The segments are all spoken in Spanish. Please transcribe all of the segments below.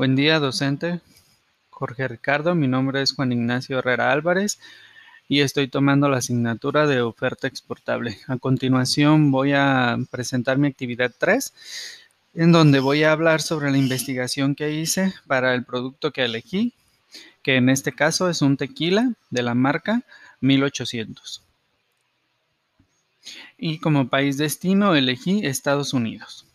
Buen día, docente Jorge Ricardo. Mi nombre es Juan Ignacio Herrera Álvarez y estoy tomando la asignatura de oferta exportable. A continuación voy a presentar mi actividad 3, en donde voy a hablar sobre la investigación que hice para el producto que elegí, que en este caso es un tequila de la marca 1800. Y como país destino elegí Estados Unidos.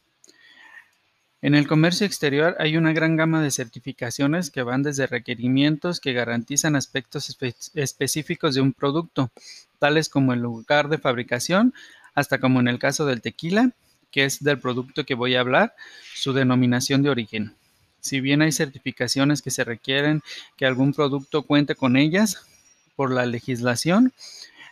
En el comercio exterior hay una gran gama de certificaciones que van desde requerimientos que garantizan aspectos específicos de un producto, tales como el lugar de fabricación, hasta como en el caso del tequila, que es del producto que voy a hablar, su denominación de origen. Si bien hay certificaciones que se requieren que algún producto cuente con ellas por la legislación,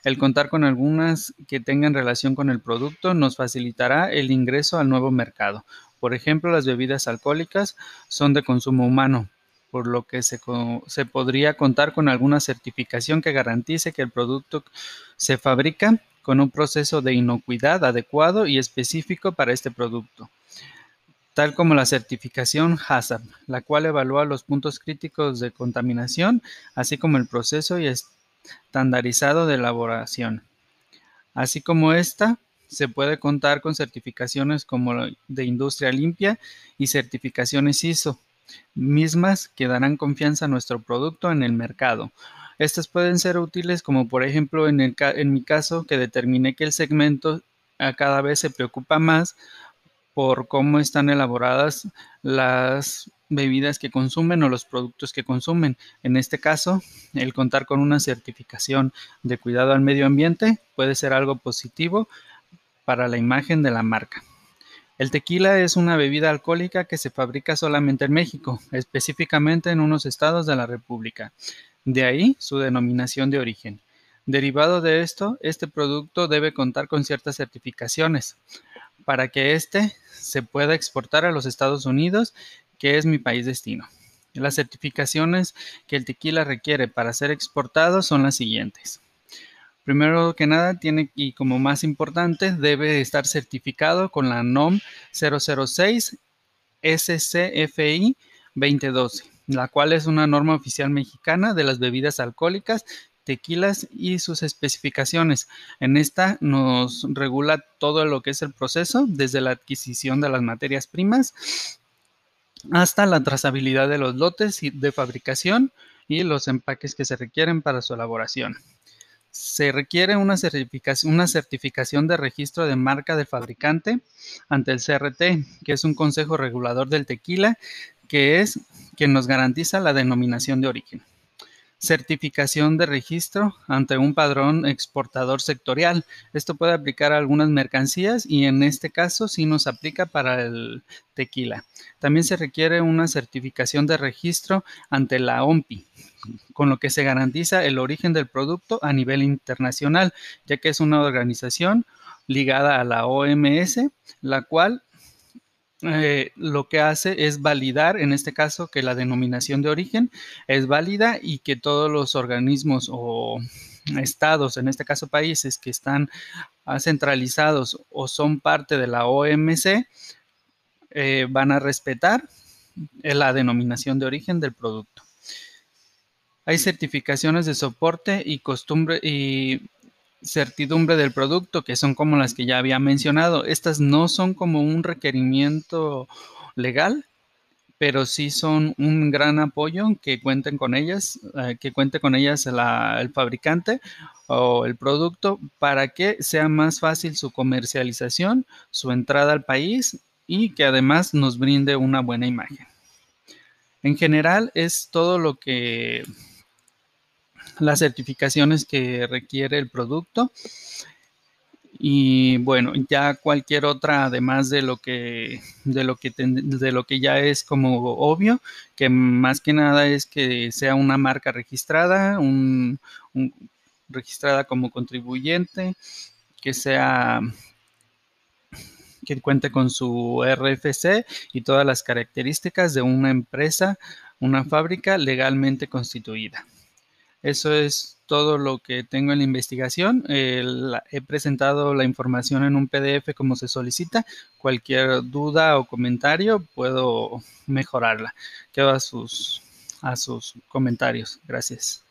el contar con algunas que tengan relación con el producto nos facilitará el ingreso al nuevo mercado, por ejemplo, las bebidas alcohólicas son de consumo humano, por lo que se, podría contar con alguna certificación que garantice que el producto se fabrica con un proceso de inocuidad adecuado y específico para este producto, tal como la certificación HACCP, la cual evalúa los puntos críticos de contaminación, así como el proceso y estandarizado de elaboración. Así como esta, se puede contar con certificaciones como de industria limpia y certificaciones ISO, mismas que darán confianza a nuestro producto en el mercado. Estas pueden ser útiles como por ejemplo en, el, en mi caso que determiné que el segmento a cada vez se preocupa más por cómo están elaboradas las bebidas que consumen o los productos que consumen. En este caso, el contar con una certificación de cuidado al medio ambiente puede ser algo positivo para la imagen de la marca. El tequila es una bebida alcohólica que se fabrica solamente en México, específicamente en unos estados de la República. De ahí su denominación de origen. Derivado de esto, este producto debe contar con ciertas certificaciones para que éste se pueda exportar a los Estados Unidos, que es mi país destino. Las certificaciones que el tequila requiere para ser exportado son las siguientes. Primero que nada, tiene y como más importante, debe estar certificado con la NOM 006 SCFI 2012, la cual es una norma oficial mexicana de las bebidas alcohólicas, tequilas y sus especificaciones. En esta nos regula todo lo que es el proceso, desde la adquisición de las materias primas hasta la trazabilidad de los lotes de fabricación y los empaques que se requieren para su elaboración se requiere una certificación, de registro de marca del fabricante ante el CRT, que es un consejo regulador del tequila, que es quien nos garantiza la denominación de origen. Certificación de registro ante un padrón exportador sectorial. Esto puede aplicar a algunas mercancías y en este caso sí nos aplica para el tequila. También se requiere una certificación de registro ante la OMPI, con lo que se garantiza el origen del producto a nivel internacional, ya que es una organización ligada a la OMS, la cual eh, lo que hace es validar, en este caso, que la denominación de origen es válida y que todos los organismos o estados, en este caso países, que están centralizados o son parte de la OMC, eh, van a respetar la denominación de origen del producto. Hay certificaciones de soporte y costumbre y certidumbre del producto, que son como las que ya había mencionado. Estas no son como un requerimiento legal, pero sí son un gran apoyo que cuenten con ellas, eh, que cuente con ellas el fabricante o el producto para que sea más fácil su comercialización, su entrada al país y que además nos brinde una buena imagen. En general es todo lo que las certificaciones que requiere el producto. Y bueno, ya cualquier otra, además de lo que, de lo que, de lo que ya es como obvio, que más que nada es que sea una marca registrada, registrada como contribuyente, que sea que cuente con su RFC y todas las características de una empresa, una fábrica legalmente constituida. Eso es todo lo que tengo en la investigación. he presentado la información en un PDF como se solicita. Cualquier duda o comentario puedo mejorarla. Quedo a sus, a sus comentarios. Gracias.